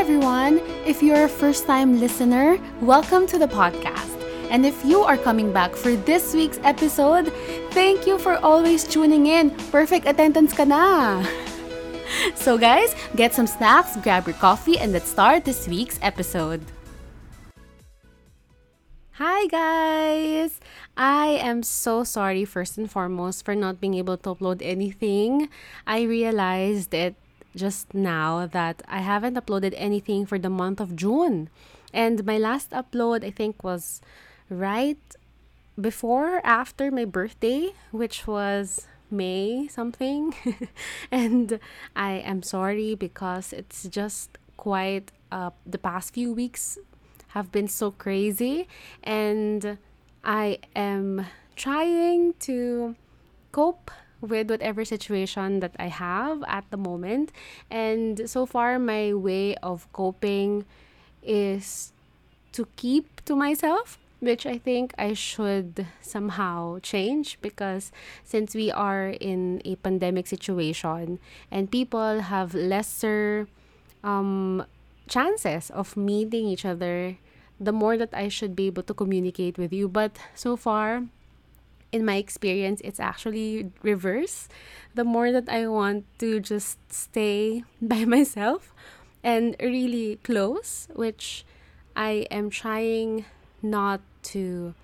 Everyone. If you're a first time listener, welcome to the podcast. And if you are coming back for this week's episode, thank you for always tuning in. Perfect attendance ka na. So, guys, get some snacks, grab your coffee, and let's start this week's episode. Hi, guys! I am so sorry, first and foremost, for not being able to upload anything. I realized it just now that I haven't uploaded anything for the month of June. And my last upload, I think, was right before after my birthday, which was May something. and I am sorry because it's just quite uh, the past few weeks have been so crazy and I am trying to cope with whatever situation that I have at the moment. And so far, my way of coping is to keep to myself, which I think I should somehow change because since we are in a pandemic situation and people have lesser um, chances of meeting each other, the more that I should be able to communicate with you. But so far, in my experience, it's actually reverse. The more that I want to just stay by myself and really close, which I am trying not to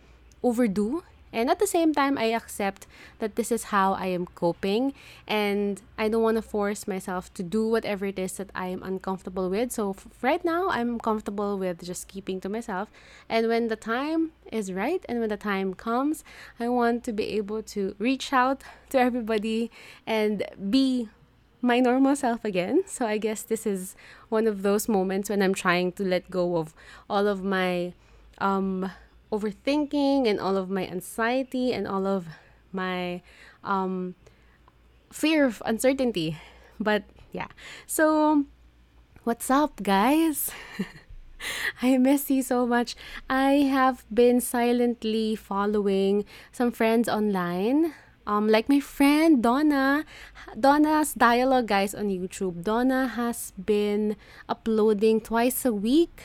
overdo and at the same time, I accept that this is how I am coping and I don't want to force myself to do whatever it is that I am uncomfortable with. So f- right now, I'm comfortable with just keeping to myself. And when the time is right and when the time comes, I want to be able to reach out to everybody and be my normal self again. So I guess this is one of those moments when I'm trying to let go of all of my um overthinking and all of my anxiety and all of my um, fear of uncertainty. But yeah. So, what's up, guys? I miss you so much. I have been silently following some friends online. Um, like my friend Donna, Donna's dialogue guys on YouTube. Donna has been uploading twice a week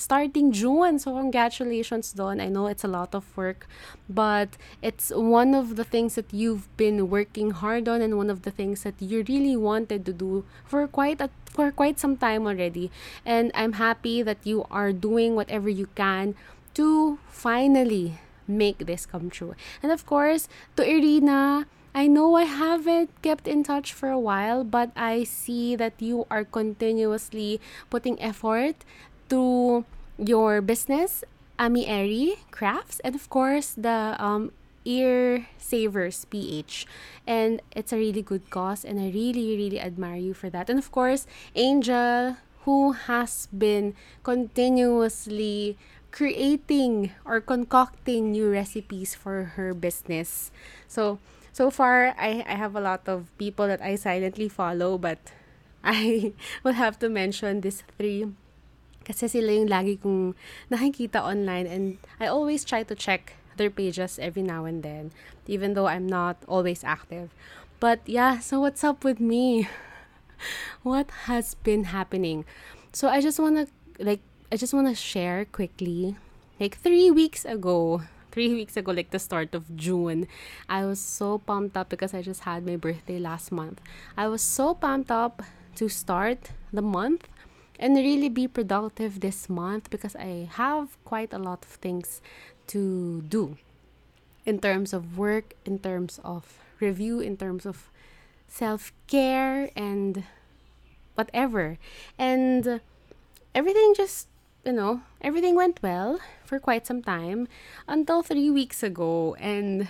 starting June. So congratulations, Don. I know it's a lot of work, but it's one of the things that you've been working hard on and one of the things that you really wanted to do for quite a for quite some time already. And I'm happy that you are doing whatever you can to finally make this come true. And of course, to Irina, I know I haven't kept in touch for a while, but I see that you are continuously putting effort to your business, Ami Eri Crafts, and of course the um, Ear Savers PH. And it's a really good cause, and I really, really admire you for that. And of course, Angel, who has been continuously creating or concocting new recipes for her business. So, so far, I, I have a lot of people that I silently follow, but I will have to mention these three Kasi sila yung lagi kong nakikita online and I always try to check their pages every now and then, even though I'm not always active. But yeah, so what's up with me? what has been happening? So I just wanna like I just wanna share quickly. Like three weeks ago, three weeks ago, like the start of June, I was so pumped up because I just had my birthday last month. I was so pumped up to start the month and really be productive this month because I have quite a lot of things to do in terms of work, in terms of review, in terms of self care, and whatever. And everything just, you know, everything went well for quite some time until three weeks ago. And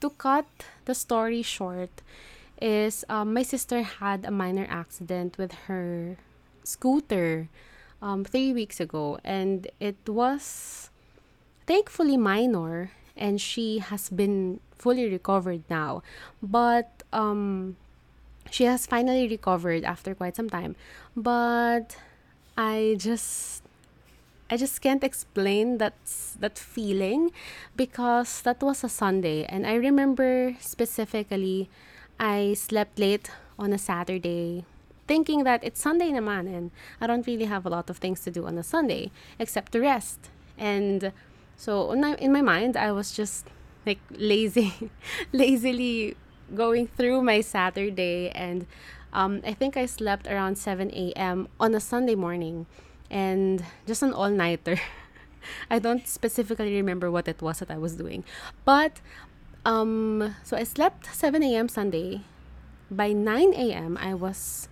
to cut the story short, is um, my sister had a minor accident with her scooter um, three weeks ago, and it was thankfully minor, and she has been fully recovered now. But um, she has finally recovered after quite some time. But I just I just can't explain that that feeling because that was a Sunday and I remember specifically I slept late on a Saturday thinking that it's Sunday naman and I don't really have a lot of things to do on a Sunday except to rest. And so in my mind, I was just like lazy, lazily going through my Saturday and um, I think I slept around 7 a.m. on a Sunday morning and just an all nighter. I don't specifically remember what it was that I was doing. But um, so I slept 7 a.m. Sunday. By 9 a.m., I was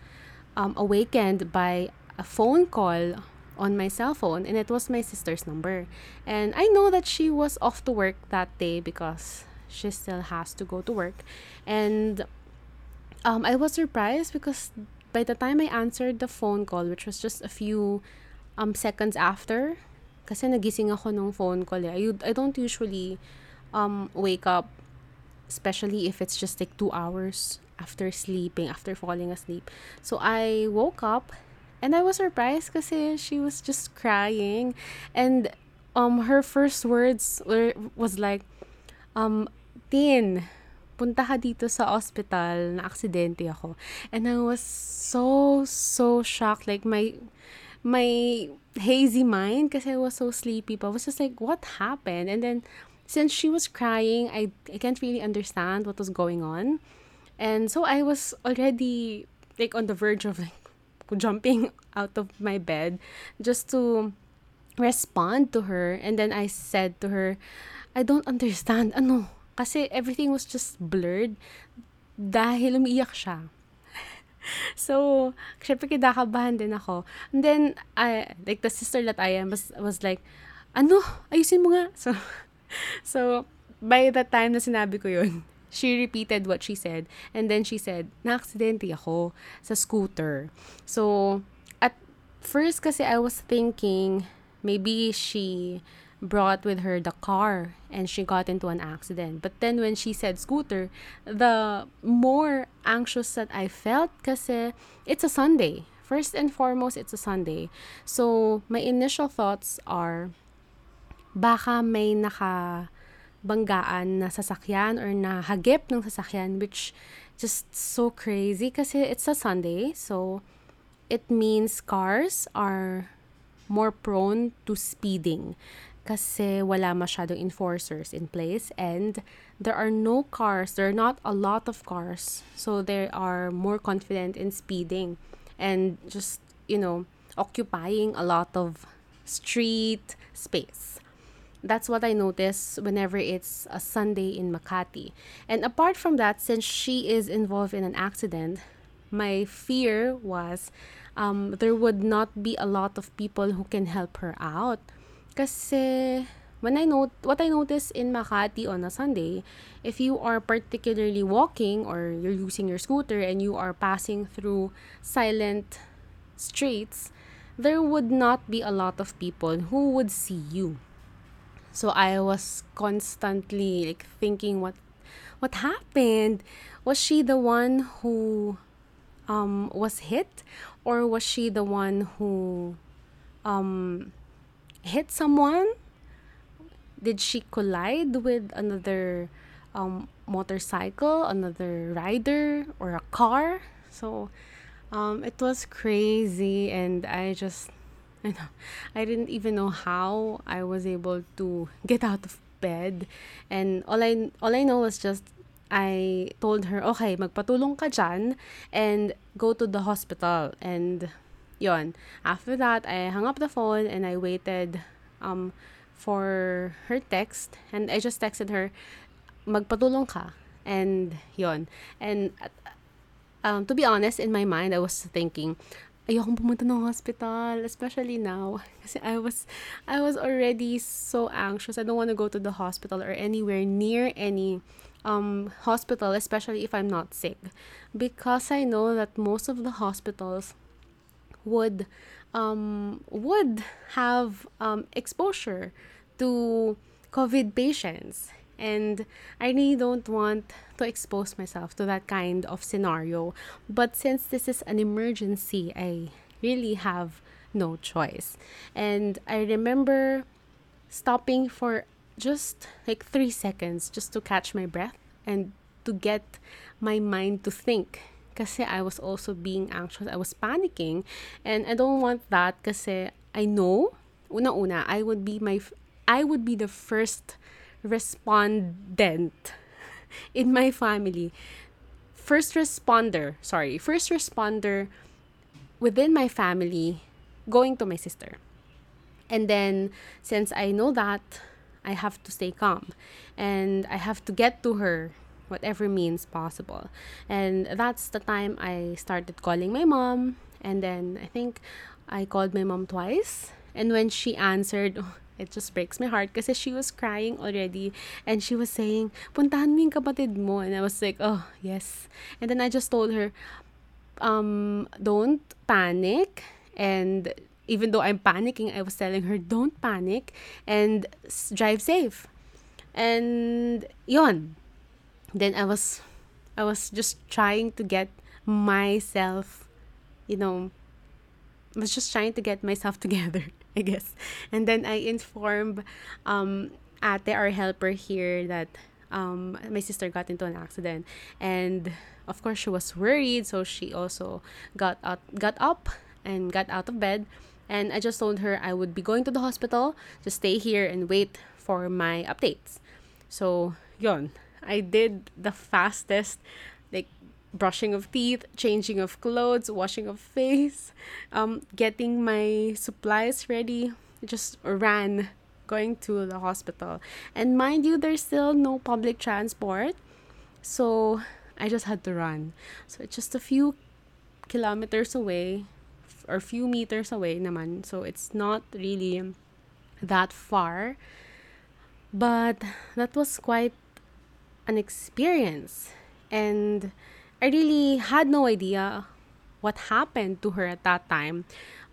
um, awakened by a phone call on my cell phone, and it was my sister's number. And I know that she was off to work that day because she still has to go to work. And um, I was surprised because by the time I answered the phone call, which was just a few um, seconds after, kasi nagising ako nung phone call eh. I, I don't usually um, wake up, especially if it's just like two hours after sleeping, after falling asleep. So I woke up and I was surprised kasi she was just crying. And um, her first words were, was like, um, Tin, punta ka dito sa hospital, na aksidente ako. And I was so, so shocked. Like, my, my hazy mind, kasi I was so sleepy, but I was just like, what happened? And then, since she was crying, I, I can't really understand what was going on. And so I was already like on the verge of like jumping out of my bed just to respond to her. And then I said to her, I don't understand. Ano? Kasi everything was just blurred dahil umiiyak siya. so, syempre kinakabahan din ako. And then, I, like the sister that I am was, was like, ano? Ayusin mo nga. So, so, by the time na sinabi ko yun, she repeated what she said. And then she said, na-aksidente ako sa scooter. So, at first kasi I was thinking, maybe she brought with her the car and she got into an accident. But then when she said scooter, the more anxious that I felt kasi it's a Sunday. First and foremost, it's a Sunday. So, my initial thoughts are, baka may naka banggaan na sasakyan or na hagip ng sasakyan which just so crazy kasi it's a Sunday. So, it means cars are more prone to speeding kasi wala masyadong enforcers in place and there are no cars, there are not a lot of cars. So, they are more confident in speeding and just, you know, occupying a lot of street space. That's what I notice whenever it's a Sunday in Makati. And apart from that, since she is involved in an accident, my fear was um, there would not be a lot of people who can help her out. Kasi when I note what I notice in Makati on a Sunday, if you are particularly walking or you're using your scooter and you are passing through silent streets, there would not be a lot of people who would see you. So I was constantly like thinking what what happened? Was she the one who um was hit or was she the one who um hit someone? Did she collide with another um motorcycle, another rider or a car? So um it was crazy and I just I know. I didn't even know how I was able to get out of bed. And all I all I know was just I told her, okay, magpatulong ka dyan and go to the hospital. And yon. After that, I hung up the phone and I waited um, for her text. And I just texted her, magpatulong ka. And yon. And um, to be honest, in my mind, I was thinking, ayokong pumunta ng hospital, especially now. Kasi I was, I was already so anxious. I don't want to go to the hospital or anywhere near any um, hospital, especially if I'm not sick. Because I know that most of the hospitals would, um, would have um, exposure to COVID patients. And I really don't want to expose myself to that kind of scenario. But since this is an emergency, I really have no choice. And I remember stopping for just like three seconds just to catch my breath and to get my mind to think kasi I was also being anxious. I was panicking. And I don't want that kasi I know, una-una, I would be my, I would be the first respondent in my family. First responder, sorry, first responder within my family going to my sister. And then, since I know that, I have to stay calm and I have to get to her whatever means possible. And that's the time I started calling my mom. And then I think I called my mom twice. And when she answered, it just breaks my heart because she was crying already and she was saying, puntahan mo yung kapatid mo. And I was like, oh, yes. And then I just told her, um, don't panic. And even though I'm panicking, I was telling her, don't panic and drive safe. And yon. Then I was, I was just trying to get myself, you know, I was just trying to get myself together, I guess. And then I informed um, ate, our helper here, that um, my sister got into an accident. And of course, she was worried, so she also got out, got up and got out of bed. And I just told her I would be going to the hospital, just stay here and wait for my updates. So, yon. I did the fastest, brushing of teeth, changing of clothes, washing of face, um, getting my supplies ready. Just ran going to the hospital. And mind you, there's still no public transport. So I just had to run. So it's just a few kilometers away or few meters away naman. So it's not really that far. But that was quite an experience. And I really had no idea what happened to her at that time.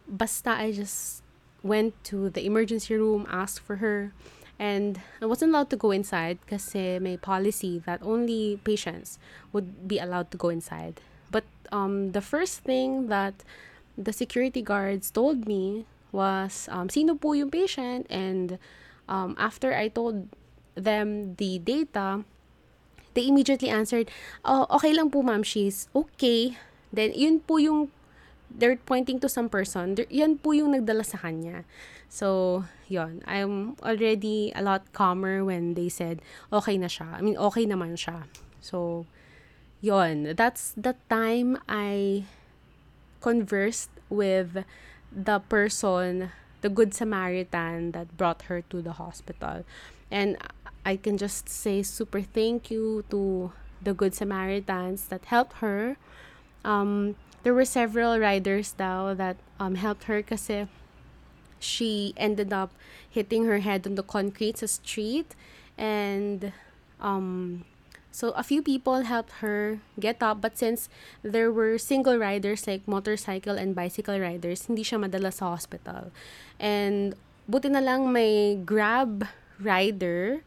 Basta I just went to the emergency room, asked for her, and I wasn't allowed to go inside because may policy that only patients would be allowed to go inside. But um, the first thing that the security guards told me was, um, sino po yung patient? And um, after I told them the data, they immediately answered, oh, okay lang po ma'am, she's okay. Then, yun po yung, they're pointing to some person, yan po yung nagdala sa kanya. So, yon I'm already a lot calmer when they said, okay na siya. I mean, okay naman siya. So, yon That's the time I conversed with the person, the Good Samaritan that brought her to the hospital. And I can just say super thank you to the Good Samaritans that helped her. Um, there were several riders now that um, helped her kasi she ended up hitting her head on the concrete sa street and um, so a few people helped her get up but since there were single riders like motorcycle and bicycle riders hindi siya madala sa hospital and buti na lang may grab rider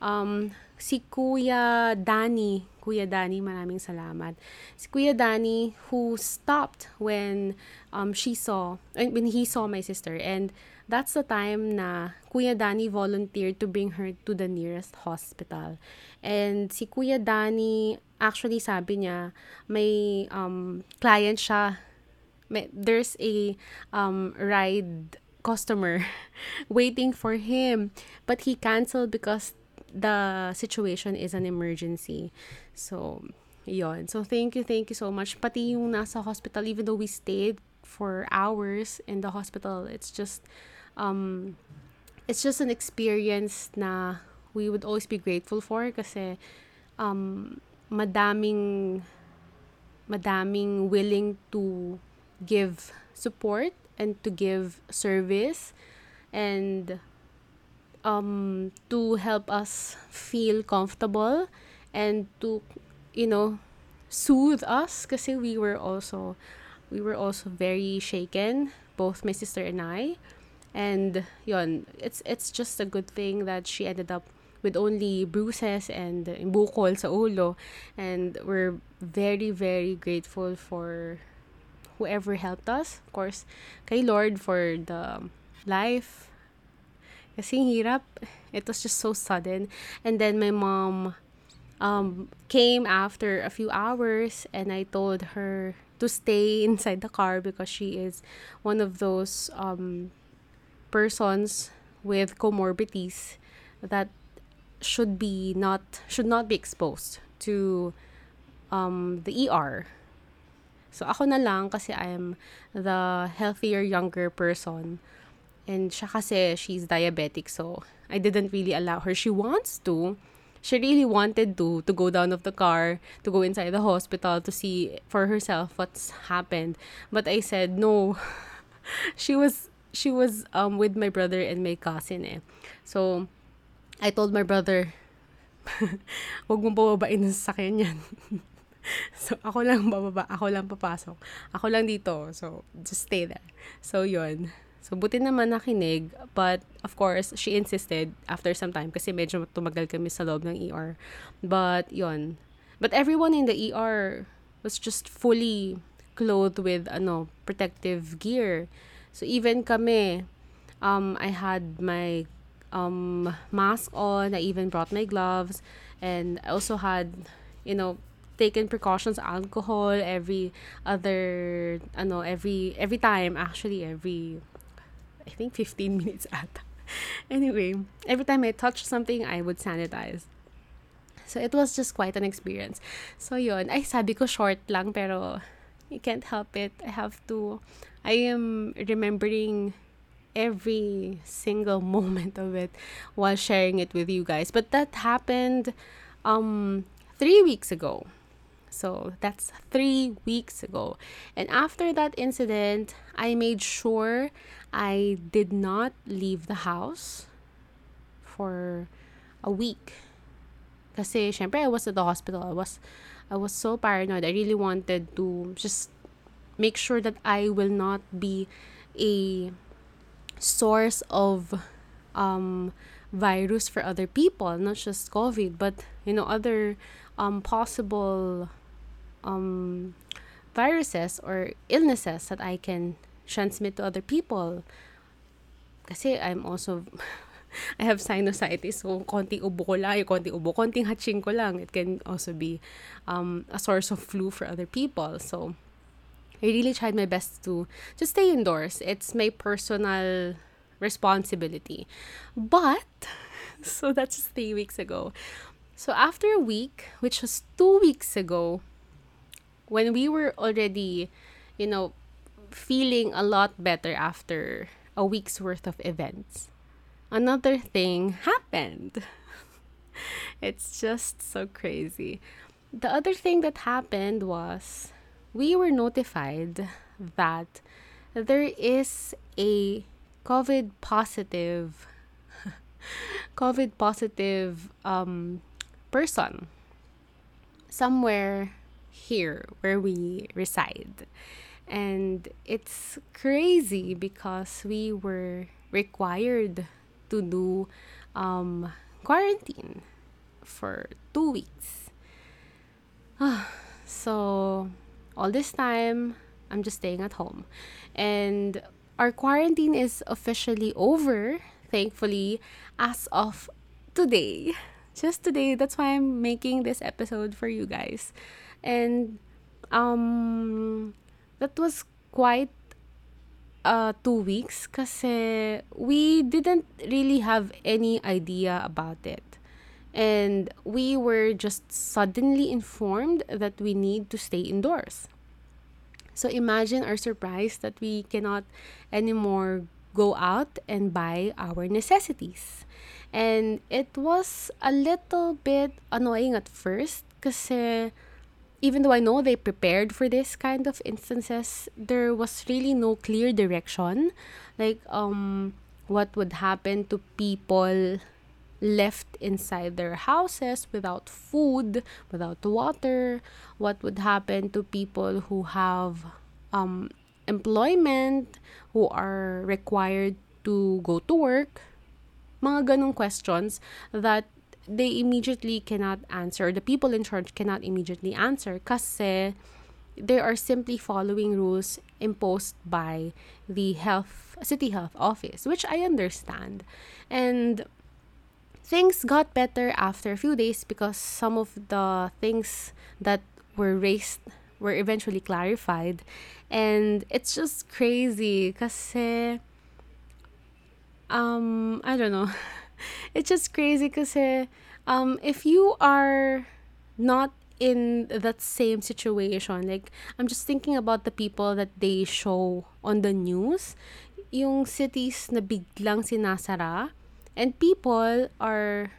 um, si Kuya Danny, Kuya Danny, maraming salamat. Si Kuya Danny who stopped when um, she saw, when he saw my sister. And that's the time na Kuya Danny volunteered to bring her to the nearest hospital. And si Kuya Danny, actually sabi niya, may um, client siya. May, there's a um, ride customer waiting for him. But he canceled because the situation is an emergency. So, yon. So, thank you, thank you so much. Pati yung nasa hospital, even though we stayed for hours in the hospital, it's just, um, it's just an experience na we would always be grateful for kasi, um, madaming, madaming willing to give support and to give service and um, to help us feel comfortable and to, you know, soothe us kasi we were also we were also very shaken, both my sister and I. And yon, it's it's just a good thing that she ended up with only bruises and bukol sa ulo. And we're very, very grateful for whoever helped us. Of course, kay Lord for the life Hirap. It was just so sudden. And then my mom um, came after a few hours, and I told her to stay inside the car because she is one of those um, persons with comorbidities that should be not should not be exposed to um, the ER. So ako na lang kasi I'm the healthier younger person. And siya kasi she's diabetic so I didn't really allow her. She wants to. She really wanted to to go down of the car, to go inside the hospital to see for herself what's happened. But I said no. she was she was um with my brother and my cousin eh. So I told my brother, wag mong pababain ng sasakyan yan. so, ako lang bababa, ako lang papasok. Ako lang dito. So, just stay there. So, yun. So, buti naman nakinig. But, of course, she insisted after some time kasi medyo tumagal kami sa loob ng ER. But, yun. But everyone in the ER was just fully clothed with, ano, protective gear. So, even kami, um, I had my um, mask on. I even brought my gloves. And I also had, you know, taken precautions alcohol every other ano every every time actually every I think 15 minutes at anyway every time I touch something I would sanitize. So it was just quite an experience. So yon ay sabi ko short lang pero you can't help it. I have to I am remembering every single moment of it while sharing it with you guys. But that happened um 3 weeks ago so that's three weeks ago. And after that incident, I made sure I did not leave the house for a week. Kasi syempre I was at the hospital. I was I was so paranoid. I really wanted to just make sure that I will not be a source of um virus for other people, not just COVID, but you know other um possible um, viruses or illnesses that I can transmit to other people. Kasi I'm also, I have sinusitis, so konting ubo ko lang, konting ubo, konting hatching ko lang. It can also be um, a source of flu for other people. So, I really tried my best to just stay indoors. It's my personal responsibility. But, so that's three weeks ago. So after a week, which was two weeks ago, when we were already, you know, feeling a lot better after a week's worth of events, another thing happened. it's just so crazy. The other thing that happened was we were notified that there is a COVID positive COVID positive um, person somewhere here where we reside. And it's crazy because we were required to do um, quarantine for two weeks. so, all this time, I'm just staying at home. And our quarantine is officially over, thankfully, as of today. Just today. That's why I'm making this episode for you guys and um that was quite uh two weeks kasi we didn't really have any idea about it. And we were just suddenly informed that we need to stay indoors. So imagine our surprise that we cannot anymore go out and buy our necessities. And it was a little bit annoying at first kasi even though I know they prepared for this kind of instances, there was really no clear direction. Like, um, what would happen to people left inside their houses without food, without water? What would happen to people who have um, employment, who are required to go to work? Mga ganong questions that they immediately cannot answer. The people in charge cannot immediately answer kasi they are simply following rules imposed by the health city health office, which I understand. And things got better after a few days because some of the things that were raised were eventually clarified. And it's just crazy kasi um I don't know. it's just crazy because um if you are not in that same situation, like I'm just thinking about the people that they show on the news, yung cities na biglang sinasara and people are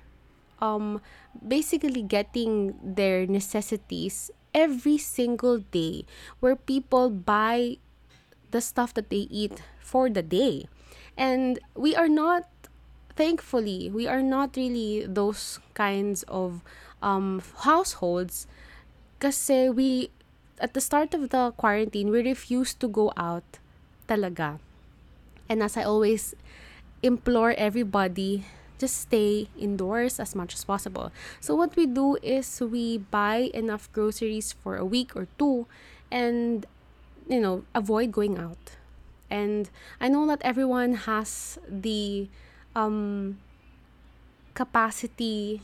um basically getting their necessities every single day where people buy the stuff that they eat for the day. And we are not, thankfully, we are not really those kinds of um, households kasi we, at the start of the quarantine, we refused to go out talaga. And as I always implore everybody just stay indoors as much as possible. So what we do is we buy enough groceries for a week or two and you know, avoid going out. And I know that everyone has the um capacity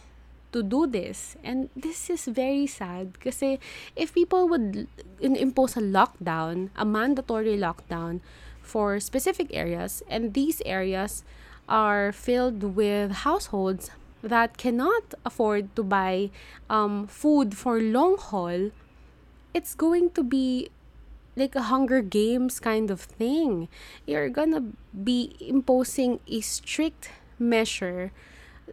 to do this. And this is very sad kasi if people would impose a lockdown, a mandatory lockdown for specific areas and these areas are filled with households that cannot afford to buy um, food for long haul, it's going to be like a Hunger Games kind of thing. You're gonna be imposing a strict measure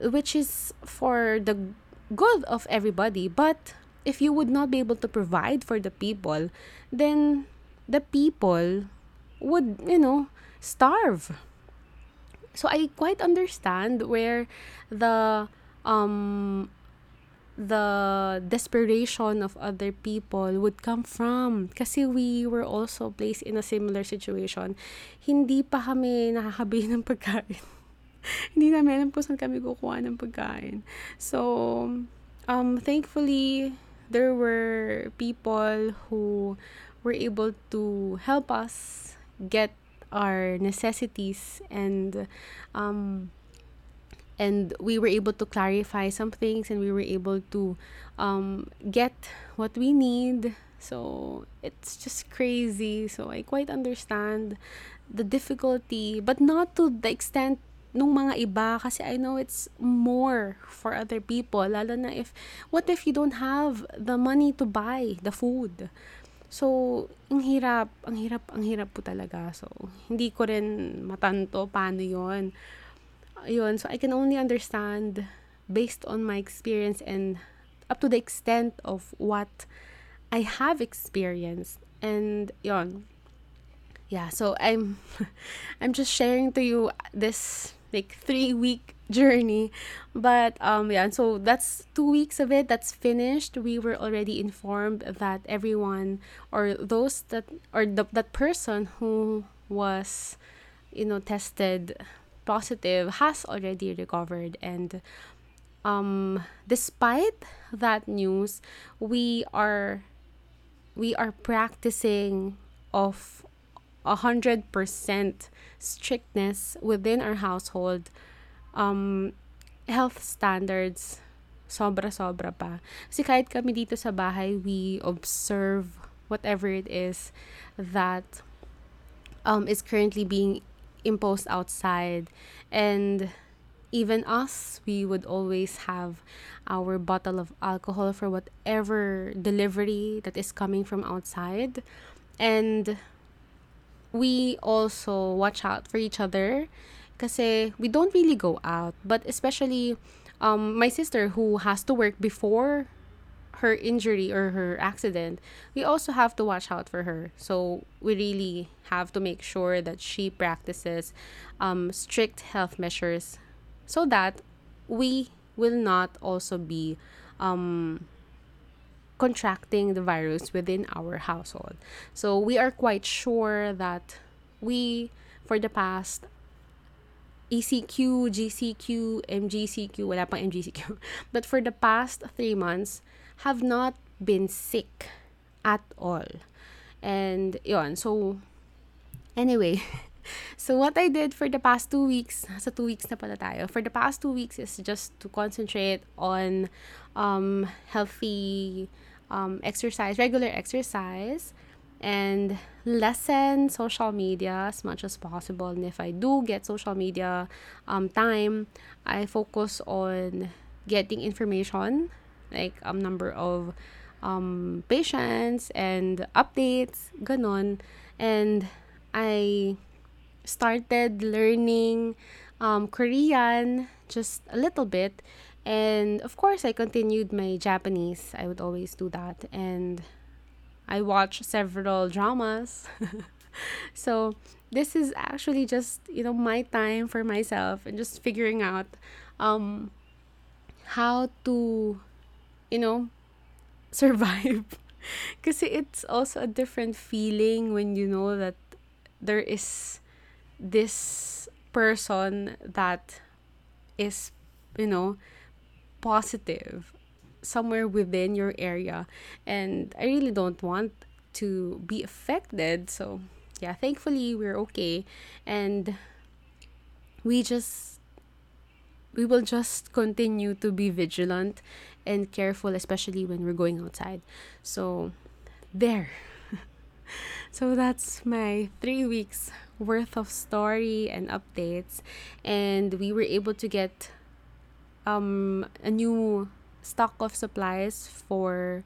which is for the good of everybody. But if you would not be able to provide for the people, then the people would, you know, starve. So I quite understand where the um the desperation of other people would come from. Kasi we were also placed in a similar situation. Hindi pa kami nakakabili ng pagkain. Hindi namin alam po saan kami kukuha ng pagkain. So, um, thankfully, there were people who were able to help us get our necessities and um, and we were able to clarify some things and we were able to um, get what we need. So it's just crazy. So i quite understand the difficulty but not to the extent nung mga iba kasi I know it's more for other people. Lalo na if what if you don't have the money to buy the food? So, ang hirap, ang hirap, ang hirap po talaga. So, hindi ko rin matanto paano yon yun, so I can only understand based on my experience and up to the extent of what I have experienced. And yon. Yeah, so I'm I'm just sharing to you this like 3 week journey. But um yeah, so that's 2 weeks of it that's finished. We were already informed that everyone or those that or the, that person who was you know tested positive has already recovered. And um despite that news we are we are practicing of a hundred percent strictness within our household. Um health standards sobra sobra pa. Kasi kahit kami dito sa bahay we observe whatever it is that um is currently being imposed outside. And even us we would always have our bottle of alcohol for whatever delivery that is coming from outside. And we also watch out for each other because we don't really go out. But especially um, my sister who has to work before her injury or her accident, we also have to watch out for her. So we really have to make sure that she practices um, strict health measures so that we will not also be um, contracting the virus within our household. So we are quite sure that we, for the past ECQ, GCQ, MGCQ, wala pang MGCQ. But for the past three months, have not been sick at all. And yon, so anyway, So what I did for the past two weeks, sa two weeks na pala tayo, for the past two weeks is just to concentrate on um, healthy um, exercise, regular exercise, and lessen social media as much as possible. And if I do get social media um, time, I focus on getting information, like um, number of um, patients and updates, ganon. And I started learning um, Korean just a little bit. And of course, I continued my Japanese. I would always do that. And I watched several dramas. so this is actually just, you know, my time for myself and just figuring out um, how to, you know, survive. Because it's also a different feeling when you know that there is this person that is, you know, positive somewhere within your area. And I really don't want to be affected. So, yeah, thankfully we're okay. And we just we will just continue to be vigilant and careful especially when we're going outside. So, there. so that's my 3 weeks worth of story and updates and we were able to get um a new stock of supplies for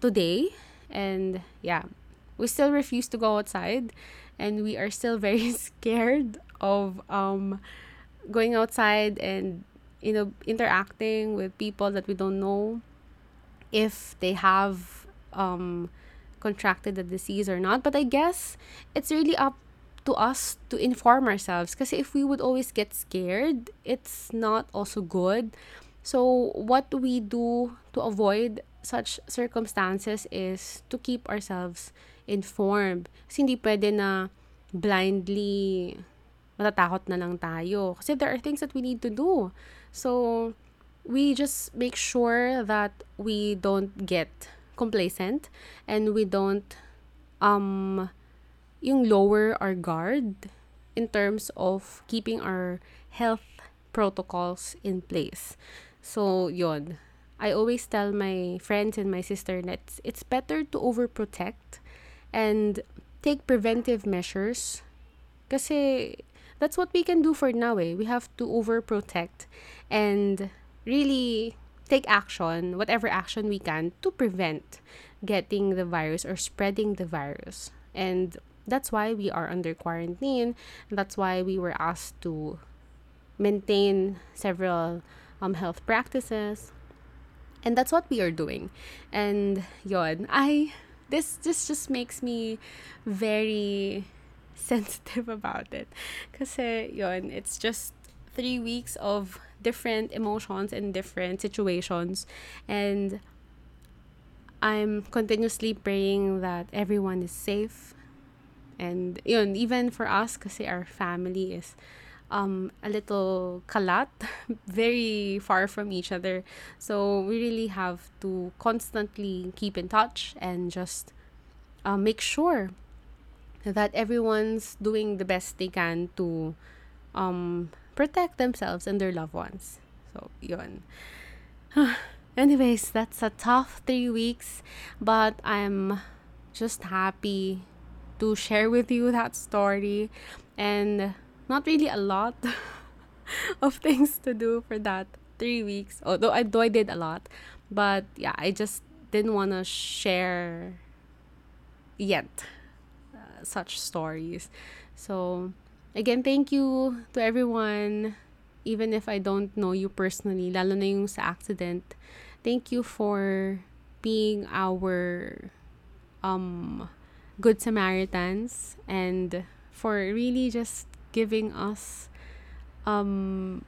today and yeah we still refuse to go outside and we are still very scared of um going outside and you know interacting with people that we don't know if they have um contracted the disease or not. But i guess it's really up to us to inform ourselves because if we would always get scared it's not also good. So what we do to avoid such circumstances is to keep ourselves informed. Kasi hindi pwede na blindly matatakot na lang tayo. Kasi there are things that we need to do so we just make sure that we don't get complacent and we don't um yung lower our guard in terms of keeping our health protocols in place. So, yon. I always tell my friends and my sister that it's, better to overprotect and take preventive measures kasi that's what we can do for now eh. We have to overprotect and really take action, whatever action we can to prevent getting the virus or spreading the virus. And that's why we are under quarantine. That's why we were asked to maintain several um, health practices. And that's what we are doing. And yon, I this this just makes me very sensitive about it. Kasi yon, it's just three weeks of different emotions and different situations. And I'm continuously praying that everyone is safe and yun, even for us, kasi our family is um, a little kalat, very far from each other. So we really have to constantly keep in touch and just uh, make sure that everyone's doing the best they can to um, protect themselves and their loved ones. So, yun. Anyways, that's a tough three weeks, but I'm just happy to share with you that story and not really a lot of things to do for that three weeks although I, though I did a lot but yeah I just didn't want to share yet such stories so again thank you to everyone even if I don't know you personally lalo na yung sa accident thank you for being our um Good Samaritans and for really just giving us um,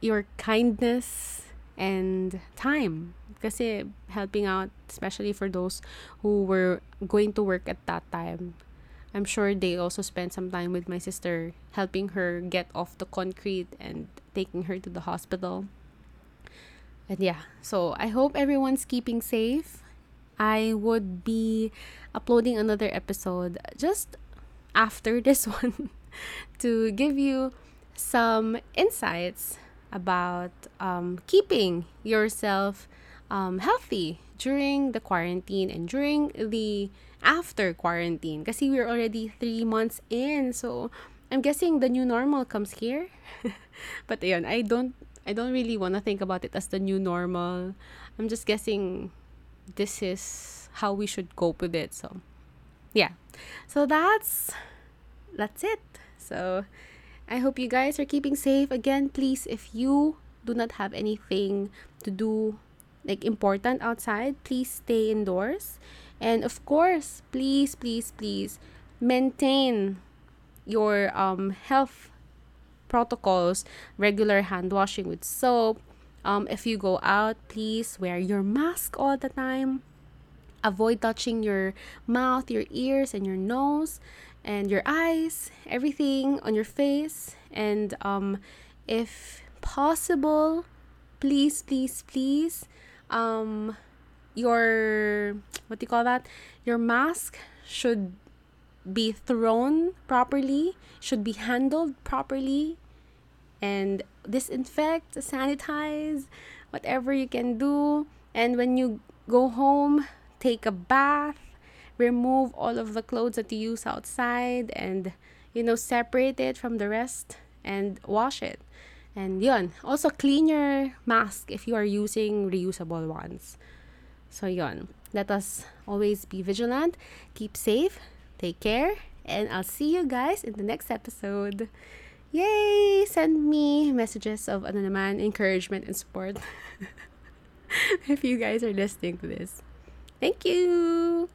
your kindness and time. Kasi helping out, especially for those who were going to work at that time. I'm sure they also spent some time with my sister, helping her get off the concrete and taking her to the hospital. And yeah, so I hope everyone's keeping safe. I would be uploading another episode just after this one to give you some insights about um, keeping yourself um, healthy during the quarantine and during the after quarantine. Kasi we're already three months in, so I'm guessing the new normal comes here. but ayun, I don't I don't really want to think about it as the new normal. I'm just guessing this is how we should cope with it. So yeah. So that's that's it. So I hope you guys are keeping safe. Again, please if you do not have anything to do like important outside, please stay indoors. And of course, please, please, please maintain your um, health protocols, regular hand washing with soap. Um, if you go out, please wear your mask all the time. Avoid touching your mouth, your ears, and your nose, and your eyes, everything on your face. And um, if possible, please, please, please, um, your what do you call that? Your mask should be thrown properly, should be handled properly, and disinfect, sanitize, whatever you can do. And when you go home, take a bath, remove all of the clothes that you use outside, and you know, separate it from the rest and wash it. And yun. Also, clean your mask if you are using reusable ones. So yun. Let us always be vigilant, keep safe, take care, and I'll see you guys in the next episode. Yay! Send me messages of ano naman, encouragement and support if you guys are listening to this. Thank you!